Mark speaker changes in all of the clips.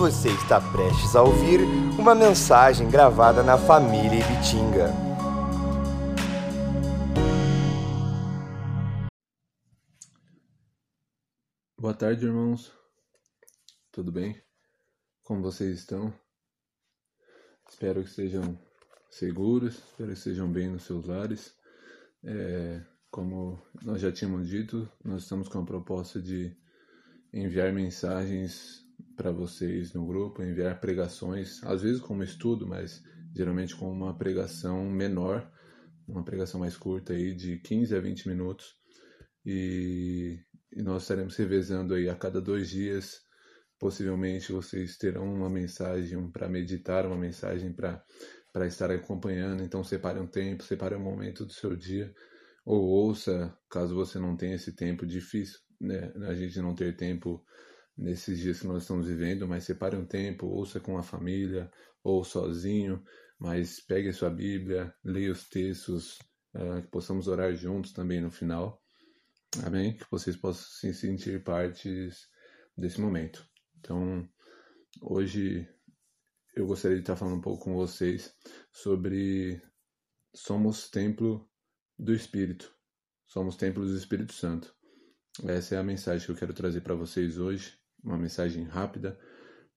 Speaker 1: Você está prestes a ouvir uma mensagem gravada na família Ibitinga.
Speaker 2: Boa tarde, irmãos. Tudo bem? Como vocês estão? Espero que estejam seguros, espero que estejam bem nos seus lares. É, como nós já tínhamos dito, nós estamos com a proposta de enviar mensagens para vocês no grupo, enviar pregações, às vezes como estudo, mas geralmente com uma pregação menor, uma pregação mais curta aí de 15 a 20 minutos. E, e nós estaremos revezando aí a cada dois dias. Possivelmente vocês terão uma mensagem para meditar, uma mensagem para estar acompanhando. Então separe um tempo, separe um momento do seu dia ou ouça, caso você não tenha esse tempo difícil, né? A gente não ter tempo nesses dias que nós estamos vivendo, mas separe um tempo, ouça com a família ou sozinho, mas pegue a sua Bíblia, leia os textos, uh, que possamos orar juntos também no final. Amém? Que vocês possam se sentir partes desse momento. Então, hoje eu gostaria de estar falando um pouco com vocês sobre somos templo do Espírito. Somos templo do Espírito Santo. Essa é a mensagem que eu quero trazer para vocês hoje uma mensagem rápida,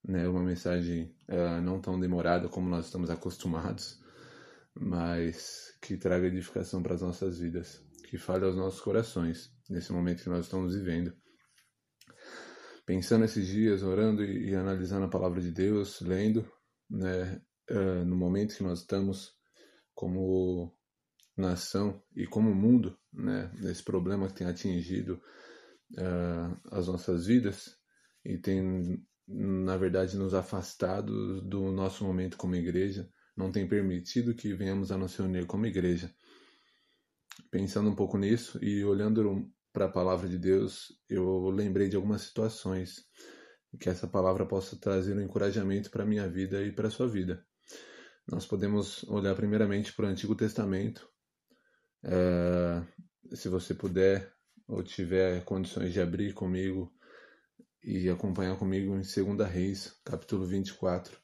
Speaker 2: né, uma mensagem uh, não tão demorada como nós estamos acostumados, mas que traga edificação para as nossas vidas, que fale aos nossos corações nesse momento que nós estamos vivendo. Pensando esses dias, orando e, e analisando a palavra de Deus, lendo, né, uh, no momento que nós estamos como nação e como mundo, né, nesse problema que tem atingido uh, as nossas vidas, e tem, na verdade, nos afastado do nosso momento como igreja, não tem permitido que venhamos a nos reunir como igreja. Pensando um pouco nisso e olhando para a palavra de Deus, eu lembrei de algumas situações que essa palavra possa trazer um encorajamento para a minha vida e para a sua vida. Nós podemos olhar primeiramente para o Antigo Testamento. É, se você puder ou tiver condições de abrir comigo e acompanhar comigo em 2 Reis, capítulo 24.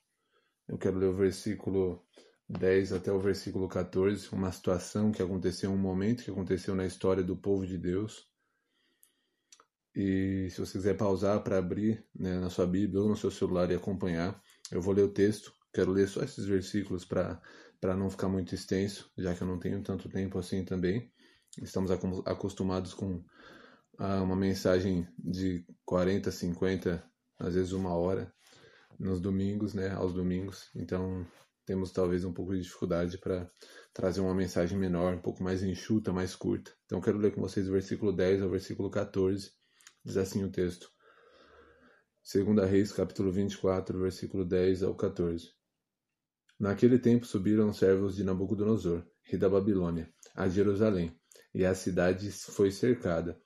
Speaker 2: Eu quero ler o versículo 10 até o versículo 14, uma situação que aconteceu, um momento que aconteceu na história do povo de Deus. E se você quiser pausar para abrir né, na sua Bíblia ou no seu celular e acompanhar, eu vou ler o texto. Quero ler só esses versículos para não ficar muito extenso, já que eu não tenho tanto tempo assim também. Estamos acostumados com uma mensagem de 40, 50, às vezes uma hora nos domingos, né, aos domingos. Então, temos talvez um pouco de dificuldade para trazer uma mensagem menor, um pouco mais enxuta, mais curta. Então, quero ler com vocês o versículo 10 ao versículo 14. Diz assim o texto. Segunda Reis, capítulo 24, versículo 10 ao 14. Naquele tempo subiram os servos de Nabucodonosor, rei da Babilônia, a Jerusalém, e a cidade foi cercada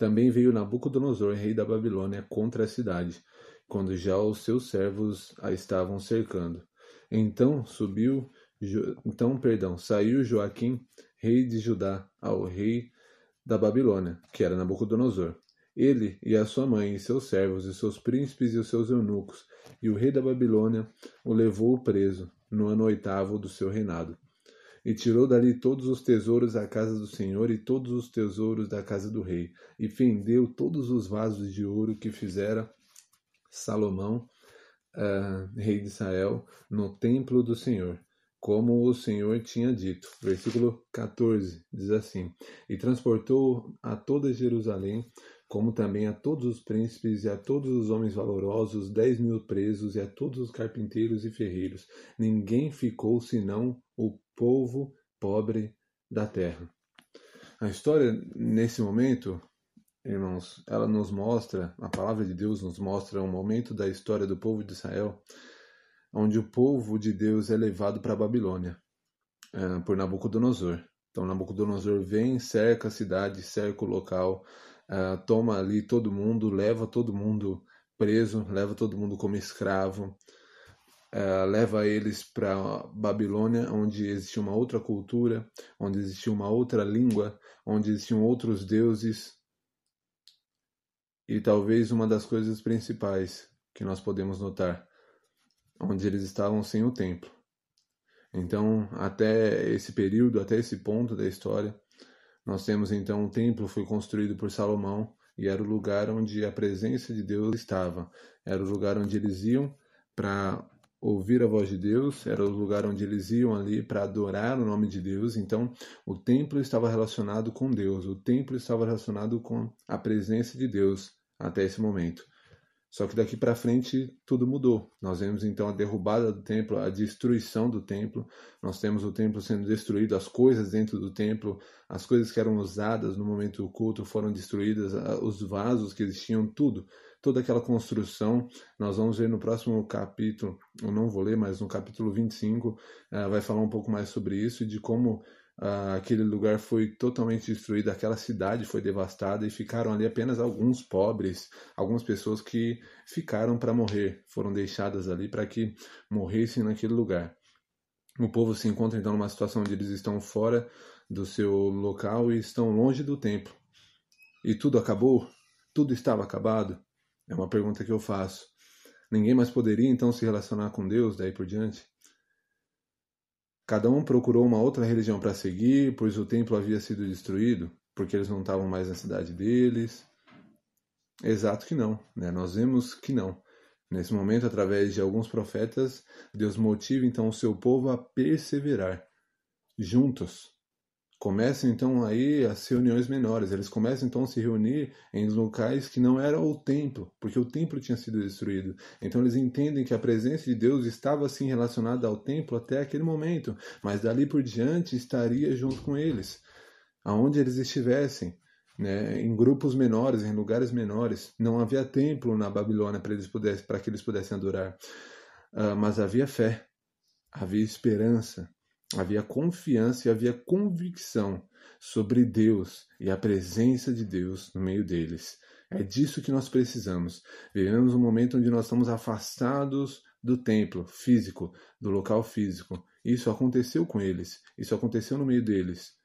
Speaker 2: também veio Nabucodonosor, rei da Babilônia, contra a cidade, quando já os seus servos a estavam cercando. Então subiu, então, perdão, saiu Joaquim, rei de Judá, ao rei da Babilônia, que era Nabucodonosor. Ele e a sua mãe, e seus servos, e seus príncipes e os seus eunucos, e o rei da Babilônia o levou preso no ano oitavo do seu reinado e tirou dali todos os tesouros da casa do Senhor e todos os tesouros da casa do rei, e fendeu todos os vasos de ouro que fizera Salomão, uh, rei de Israel, no templo do Senhor, como o Senhor tinha dito. Versículo 14 diz assim: E transportou a toda Jerusalém como também a todos os príncipes e a todos os homens valorosos, dez mil presos e a todos os carpinteiros e ferreiros. Ninguém ficou senão o povo pobre da terra. A história, nesse momento, irmãos, ela nos mostra, a palavra de Deus nos mostra um momento da história do povo de Israel, onde o povo de Deus é levado para a Babilônia uh, por Nabucodonosor. Então, Nabucodonosor vem, cerca a cidade, cerca o local, uh, toma ali todo mundo, leva todo mundo preso, leva todo mundo como escravo, uh, leva eles para Babilônia, onde existia uma outra cultura, onde existia uma outra língua, onde existiam outros deuses. E talvez uma das coisas principais que nós podemos notar onde eles estavam sem o templo. Então, até esse período, até esse ponto da história, nós temos então o templo foi construído por Salomão e era o lugar onde a presença de Deus estava. Era o lugar onde eles iam para ouvir a voz de Deus, era o lugar onde eles iam ali para adorar o nome de Deus. Então, o templo estava relacionado com Deus, o templo estava relacionado com a presença de Deus até esse momento. Só que daqui para frente tudo mudou. Nós vemos então a derrubada do templo, a destruição do templo. Nós temos o templo sendo destruído, as coisas dentro do templo, as coisas que eram usadas no momento do culto foram destruídas, os vasos que existiam, tudo. Toda aquela construção, nós vamos ver no próximo capítulo, eu não vou ler, mas no capítulo 25, eh, vai falar um pouco mais sobre isso e de como Uh, aquele lugar foi totalmente destruído, aquela cidade foi devastada e ficaram ali apenas alguns pobres, algumas pessoas que ficaram para morrer, foram deixadas ali para que morressem naquele lugar. O povo se encontra então numa situação onde eles estão fora do seu local e estão longe do templo. E tudo acabou? Tudo estava acabado? É uma pergunta que eu faço. Ninguém mais poderia então se relacionar com Deus daí por diante? Cada um procurou uma outra religião para seguir, pois o templo havia sido destruído, porque eles não estavam mais na cidade deles. Exato que não, né? Nós vemos que não. Nesse momento, através de alguns profetas, Deus motiva então o seu povo a perseverar juntos, Começam então aí as reuniões menores, eles começam então a se reunir em locais que não era o templo, porque o templo tinha sido destruído. Então eles entendem que a presença de Deus estava assim relacionada ao templo até aquele momento, mas dali por diante estaria junto com eles, aonde eles estivessem. Né, em grupos menores, em lugares menores, não havia templo na Babilônia para eles pudessem, para que eles pudessem adorar, uh, mas havia fé, havia esperança, havia confiança e havia convicção sobre Deus e a presença de Deus no meio deles. É disso que nós precisamos. Vivemos um momento onde nós estamos afastados do templo físico, do local físico. Isso aconteceu com eles, isso aconteceu no meio deles.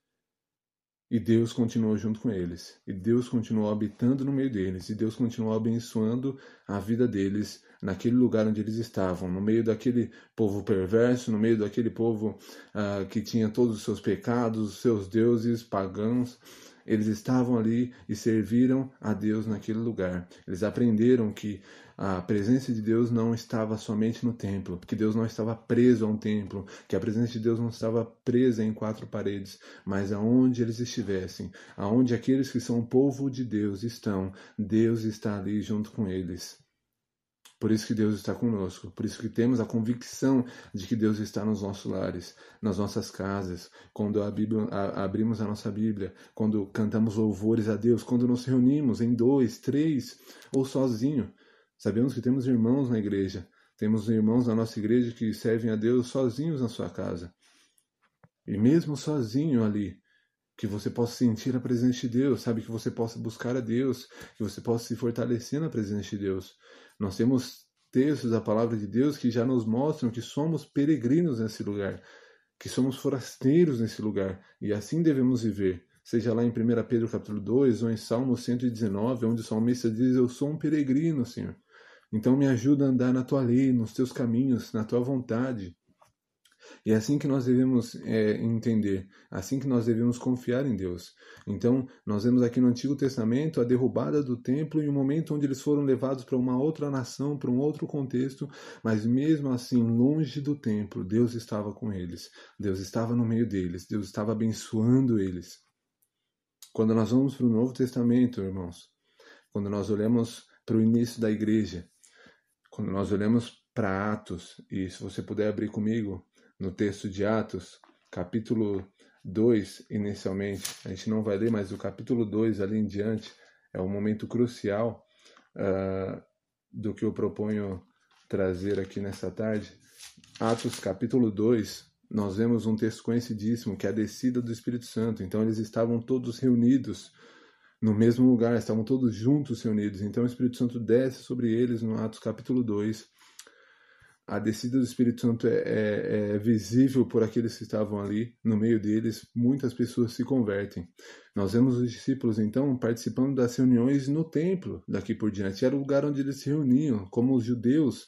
Speaker 2: E Deus continuou junto com eles. E Deus continuou habitando no meio deles. E Deus continuou abençoando a vida deles naquele lugar onde eles estavam, no meio daquele povo perverso, no meio daquele povo uh, que tinha todos os seus pecados, os seus deuses pagãos. Eles estavam ali e serviram a Deus naquele lugar. Eles aprenderam que a presença de Deus não estava somente no templo, que Deus não estava preso a um templo, que a presença de Deus não estava presa em quatro paredes, mas aonde eles estivessem, aonde aqueles que são povo de Deus estão, Deus está ali junto com eles. Por isso que Deus está conosco, por isso que temos a convicção de que Deus está nos nossos lares, nas nossas casas, quando a Bíblia, a, abrimos a nossa Bíblia, quando cantamos louvores a Deus, quando nos reunimos em dois, três ou sozinho. Sabemos que temos irmãos na igreja, temos irmãos na nossa igreja que servem a Deus sozinhos na sua casa. E mesmo sozinho ali, que você possa sentir a presença de Deus, sabe? Que você possa buscar a Deus, que você possa se fortalecer na presença de Deus. Nós temos textos da palavra de Deus que já nos mostram que somos peregrinos nesse lugar, que somos forasteiros nesse lugar, e assim devemos viver. Seja lá em 1 Pedro capítulo 2 ou em Salmo 119, onde o salmista diz: Eu sou um peregrino, Senhor. Então me ajuda a andar na tua lei, nos teus caminhos, na tua vontade. E é assim que nós devemos é, entender, assim que nós devemos confiar em Deus. Então, nós vemos aqui no Antigo Testamento a derrubada do templo em um momento onde eles foram levados para uma outra nação, para um outro contexto, mas mesmo assim, longe do templo, Deus estava com eles, Deus estava no meio deles, Deus estava abençoando eles. Quando nós vamos para o Novo Testamento, irmãos, quando nós olhamos para o início da igreja, quando nós olhamos para Atos, e se você puder abrir comigo no texto de Atos, capítulo 2, inicialmente. A gente não vai ler, mas o capítulo 2 ali em diante é um momento crucial uh, do que eu proponho trazer aqui nessa tarde. Atos, capítulo 2, nós vemos um texto conhecidíssimo que é a descida do Espírito Santo. Então eles estavam todos reunidos no mesmo lugar, estavam todos juntos reunidos. Então o Espírito Santo desce sobre eles no Atos capítulo 2 a descida do Espírito Santo é, é, é, visível por aqueles que estavam ali, no meio deles, muitas pessoas se convertem. Nós vemos os discípulos, então, participando das reuniões no templo daqui por diante. Era o lugar onde eles se reuniam, como os judeus,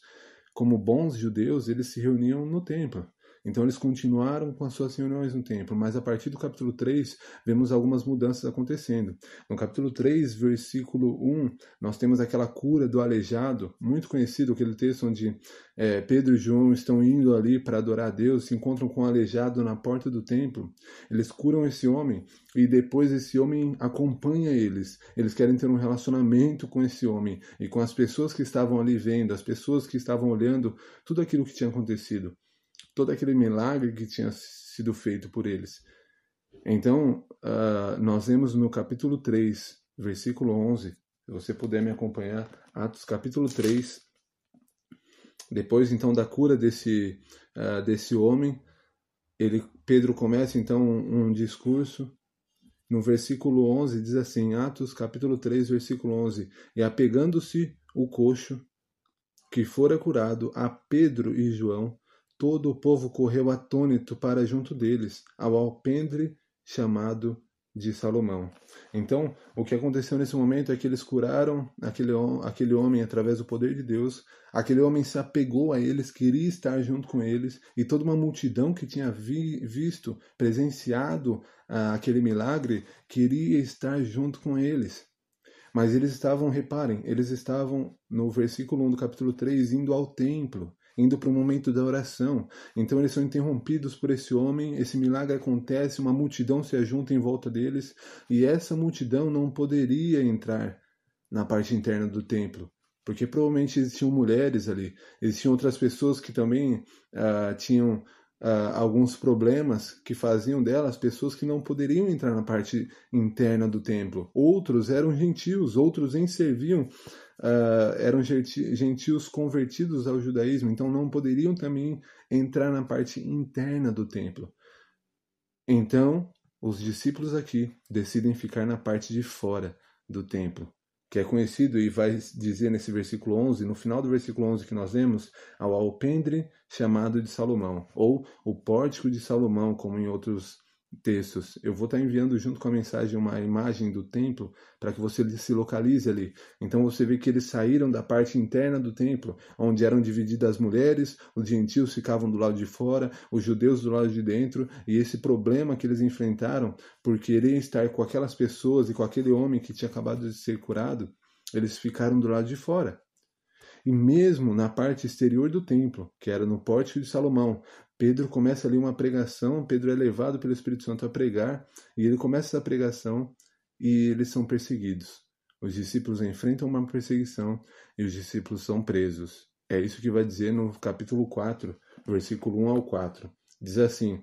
Speaker 2: como bons judeus, eles se reuniam no templo. Então eles continuaram com as suas reuniões no templo, mas a partir do capítulo 3 vemos algumas mudanças acontecendo. No capítulo 3, versículo 1, nós temos aquela cura do aleijado, muito conhecido, aquele texto onde é, Pedro e João estão indo ali para adorar a Deus, se encontram com o aleijado na porta do templo. Eles curam esse homem e depois esse homem acompanha eles. Eles querem ter um relacionamento com esse homem e com as pessoas que estavam ali vendo, as pessoas que estavam olhando tudo aquilo que tinha acontecido todo aquele milagre que tinha sido feito por eles. Então, uh, nós vemos no capítulo 3, versículo 11, se você puder me acompanhar, Atos capítulo 3, depois então da cura desse, uh, desse homem, ele, Pedro começa então um, um discurso, no versículo 11 diz assim, Atos capítulo 3, versículo 11, e apegando-se o coxo, que fora curado a Pedro e João, todo o povo correu atônito para junto deles, ao alpendre chamado de Salomão. Então, o que aconteceu nesse momento é que eles curaram aquele, aquele homem através do poder de Deus. Aquele homem se apegou a eles, queria estar junto com eles, e toda uma multidão que tinha vi, visto, presenciado ah, aquele milagre, queria estar junto com eles. Mas eles estavam, reparem, eles estavam no versículo 1 do capítulo 3 indo ao templo indo para o momento da oração. Então eles são interrompidos por esse homem, esse milagre acontece, uma multidão se ajunta em volta deles, e essa multidão não poderia entrar na parte interna do templo, porque provavelmente existiam mulheres ali, existiam outras pessoas que também uh, tinham uh, alguns problemas que faziam delas pessoas que não poderiam entrar na parte interna do templo. Outros eram gentios, outros nem serviam uh, eram gentios convertidos ao judaísmo, então não poderiam também entrar na parte interna do templo. Então, os discípulos aqui decidem ficar na parte de fora do templo, que é conhecido e vai dizer nesse versículo 11, no final do versículo 11 que nós vemos, ao alpendre chamado de Salomão, ou o pórtico de Salomão, como em outros textos. Eu vou estar enviando junto com a mensagem uma imagem do templo para que você se localize ali. Então você vê que eles saíram da parte interna do templo, onde eram divididas as mulheres, os gentios ficavam do lado de fora, os judeus do lado de dentro, e esse problema que eles enfrentaram por querer estar com aquelas pessoas e com aquele homem que tinha acabado de ser curado, eles ficaram do lado de fora. E mesmo na parte exterior do templo, que era no pórtico de Salomão, Pedro começa ali uma pregação, Pedro é levado pelo Espírito Santo a pregar, e ele começa essa pregação e eles são perseguidos. Os discípulos enfrentam uma perseguição e os discípulos são presos. É isso que vai dizer no capítulo 4, versículo 1 ao 4. Diz assim: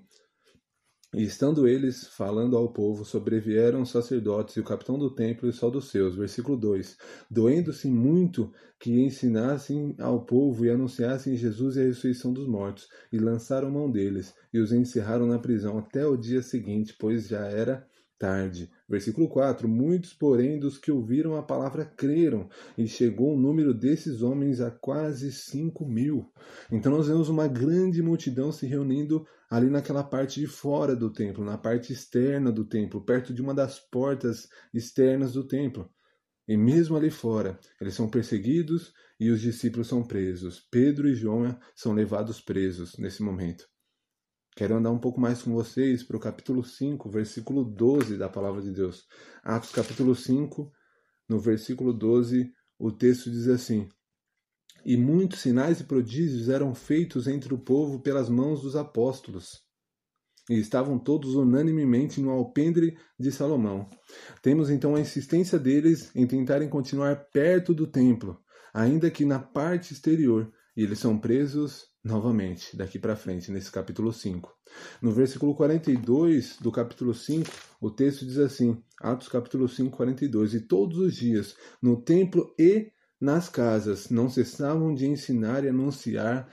Speaker 2: e estando eles falando ao povo, sobrevieram os sacerdotes e o capitão do templo e só dos seus. Versículo 2: Doendo-se muito que ensinassem ao povo e anunciassem Jesus e a ressurreição dos mortos, e lançaram mão deles, e os encerraram na prisão até o dia seguinte, pois já era tarde. Versículo 4: Muitos, porém, dos que ouviram a palavra creram, e chegou o número desses homens a quase cinco mil. Então, nós vemos uma grande multidão se reunindo ali naquela parte de fora do templo, na parte externa do templo, perto de uma das portas externas do templo. E mesmo ali fora, eles são perseguidos e os discípulos são presos. Pedro e João são levados presos nesse momento. Quero andar um pouco mais com vocês para o capítulo 5, versículo 12 da palavra de Deus. Atos capítulo 5, no versículo 12, o texto diz assim: E muitos sinais e prodígios eram feitos entre o povo pelas mãos dos apóstolos. E estavam todos unanimemente no alpendre de Salomão. Temos então a insistência deles em tentarem continuar perto do templo, ainda que na parte exterior, e eles são presos novamente, daqui para frente, nesse capítulo 5. No versículo 42 do capítulo 5, o texto diz assim: Atos capítulo 5, 42. E todos os dias, no templo e nas casas, não cessavam de ensinar e anunciar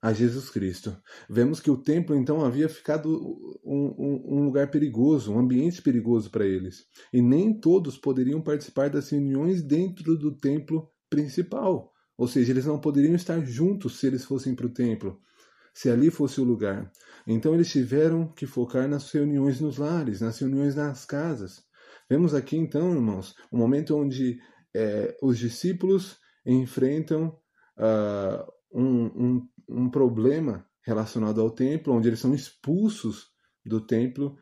Speaker 2: a Jesus Cristo. Vemos que o templo então havia ficado um, um, um lugar perigoso, um ambiente perigoso para eles. E nem todos poderiam participar das reuniões dentro do templo principal. Ou seja, eles não poderiam estar juntos se eles fossem para o templo, se ali fosse o lugar. Então eles tiveram que focar nas reuniões nos lares, nas reuniões nas casas. Vemos aqui então, irmãos, o um momento onde é, os discípulos enfrentam uh, um, um, um problema relacionado ao templo, onde eles são expulsos do templo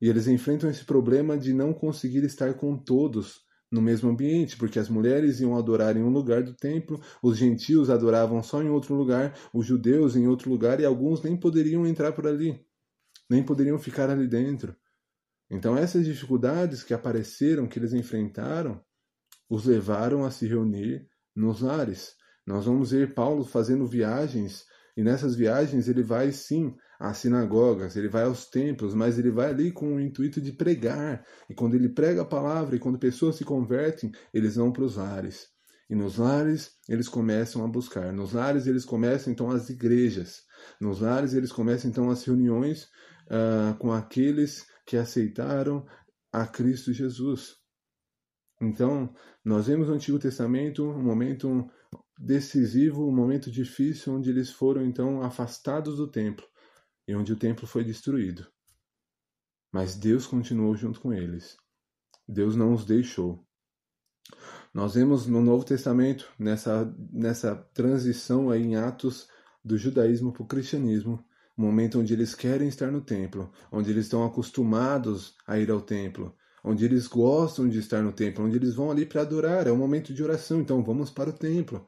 Speaker 2: e eles enfrentam esse problema de não conseguir estar com todos no mesmo ambiente, porque as mulheres iam adorar em um lugar do templo, os gentios adoravam só em outro lugar, os judeus em outro lugar e alguns nem poderiam entrar por ali, nem poderiam ficar ali dentro. Então essas dificuldades que apareceram, que eles enfrentaram, os levaram a se reunir nos lares. Nós vamos ver Paulo fazendo viagens e nessas viagens ele vai sim às sinagogas, ele vai aos templos, mas ele vai ali com o intuito de pregar. E quando ele prega a palavra e quando pessoas se convertem, eles vão para os lares. E nos lares eles começam a buscar. Nos lares eles começam então as igrejas. Nos lares eles começam então as reuniões uh, com aqueles que aceitaram a Cristo Jesus. Então, nós vemos no Antigo Testamento um momento decisivo, um momento difícil, onde eles foram então afastados do templo e onde o templo foi destruído. Mas Deus continuou junto com eles. Deus não os deixou. Nós vemos no Novo Testamento, nessa, nessa transição aí em Atos do judaísmo para o cristianismo, um momento onde eles querem estar no templo, onde eles estão acostumados a ir ao templo, onde eles gostam de estar no templo, onde eles vão ali para adorar, é um momento de oração, então vamos para o templo.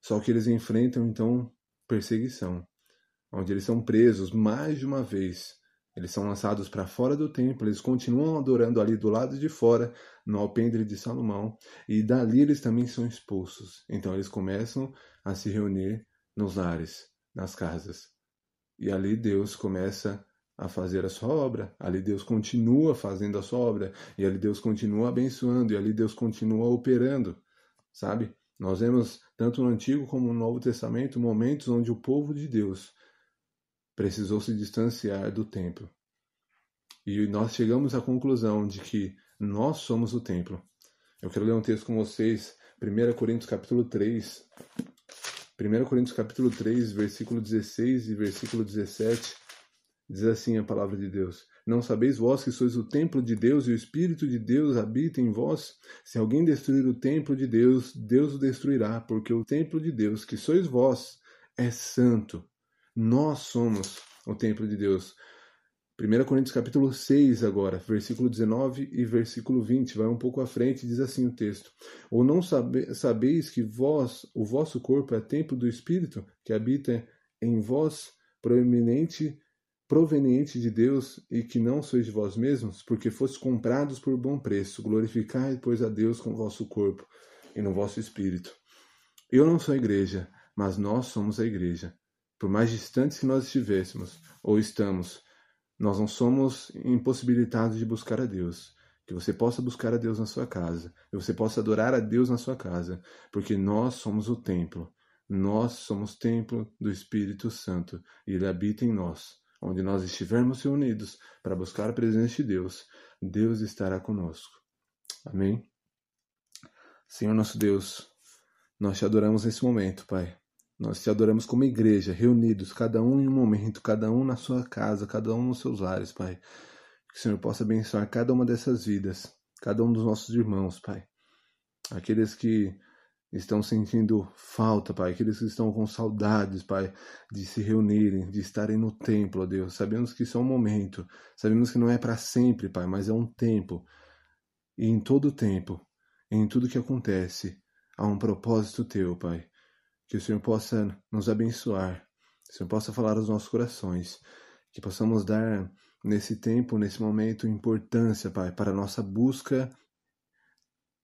Speaker 2: Só que eles enfrentam então perseguição, onde eles são presos mais de uma vez. Eles são lançados para fora do templo, eles continuam adorando ali do lado de fora, no alpendre de Salomão, e dali eles também são expulsos. Então eles começam a se reunir nos lares, nas casas. E ali Deus começa a fazer a sua obra. Ali Deus continua fazendo a sua obra. E ali Deus continua abençoando. E ali Deus continua operando. Sabe? Nós vemos, tanto no Antigo como no Novo Testamento, momentos onde o povo de Deus precisou se distanciar do templo. E nós chegamos à conclusão de que nós somos o templo. Eu quero ler um texto com vocês, 1 Coríntios capítulo 3. 1 Coríntios capítulo 3, versículo 16 e versículo 17 Diz assim a palavra de Deus: Não sabeis vós que sois o templo de Deus e o Espírito de Deus habita em vós? Se alguém destruir o templo de Deus, Deus o destruirá, porque o templo de Deus, que sois vós, é santo. Nós somos o templo de Deus. 1 Coríntios capítulo 6 agora, versículo 19 e versículo 20, vai um pouco à frente, diz assim o texto: Ou não sabe, sabeis que vós, o vosso corpo é templo do Espírito, que habita em vós, proeminente proveniente de Deus e que não sois de vós mesmos, porque fostes comprados por bom preço. Glorificai, pois, a Deus com o vosso corpo e no vosso espírito. Eu não sou a igreja, mas nós somos a igreja. Por mais distantes que nós estivéssemos ou estamos, nós não somos impossibilitados de buscar a Deus. Que você possa buscar a Deus na sua casa, que você possa adorar a Deus na sua casa, porque nós somos o templo. Nós somos templo do Espírito Santo e ele habita em nós onde nós estivermos reunidos para buscar a presença de Deus, Deus estará conosco. Amém? Senhor nosso Deus, nós te adoramos nesse momento, Pai. Nós te adoramos como igreja, reunidos, cada um em um momento, cada um na sua casa, cada um nos seus lares, Pai. Que o Senhor possa abençoar cada uma dessas vidas, cada um dos nossos irmãos, Pai. Aqueles que estão sentindo falta, Pai, aqueles que estão com saudades, Pai, de se reunirem, de estarem no templo, ó Deus. Sabemos que isso é um momento, sabemos que não é para sempre, Pai, mas é um tempo. E em todo tempo, em tudo que acontece, há um propósito teu, Pai. Que o Senhor possa nos abençoar, que o Senhor possa falar aos nossos corações, que possamos dar nesse tempo, nesse momento, importância, Pai, para a nossa busca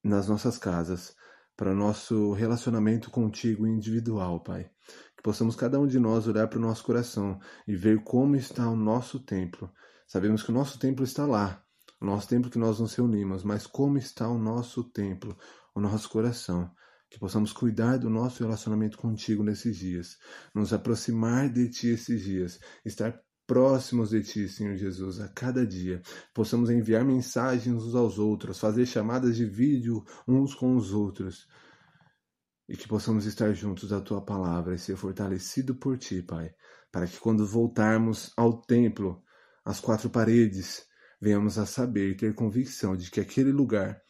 Speaker 2: nas nossas casas para o nosso relacionamento contigo individual, Pai. Que possamos cada um de nós olhar para o nosso coração e ver como está o nosso templo. Sabemos que o nosso templo está lá, o nosso templo que nós nos reunimos, mas como está o nosso templo, o nosso coração. Que possamos cuidar do nosso relacionamento contigo nesses dias, nos aproximar de ti esses dias, estar próximos de Ti, Senhor Jesus, a cada dia. Possamos enviar mensagens uns aos outros, fazer chamadas de vídeo uns com os outros. E que possamos estar juntos da Tua palavra e ser fortalecido por Ti, Pai. Para que quando voltarmos ao templo, às quatro paredes, venhamos a saber e ter convicção de que aquele lugar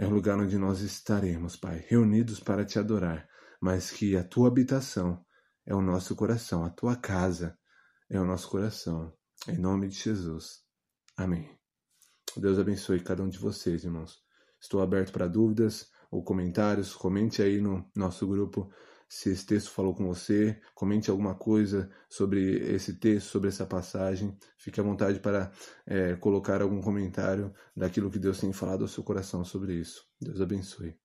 Speaker 2: é o lugar onde nós estaremos, Pai, reunidos para Te adorar. mas que a tua habitação é o nosso coração, a tua casa é o nosso coração. Em nome de Jesus. Amém. Deus abençoe cada um de vocês, irmãos. Estou aberto para dúvidas ou comentários. Comente aí no nosso grupo se esse texto falou com você. Comente alguma coisa sobre esse texto, sobre essa passagem. Fique à vontade para é, colocar algum comentário daquilo que Deus tem falado ao seu coração sobre isso. Deus abençoe.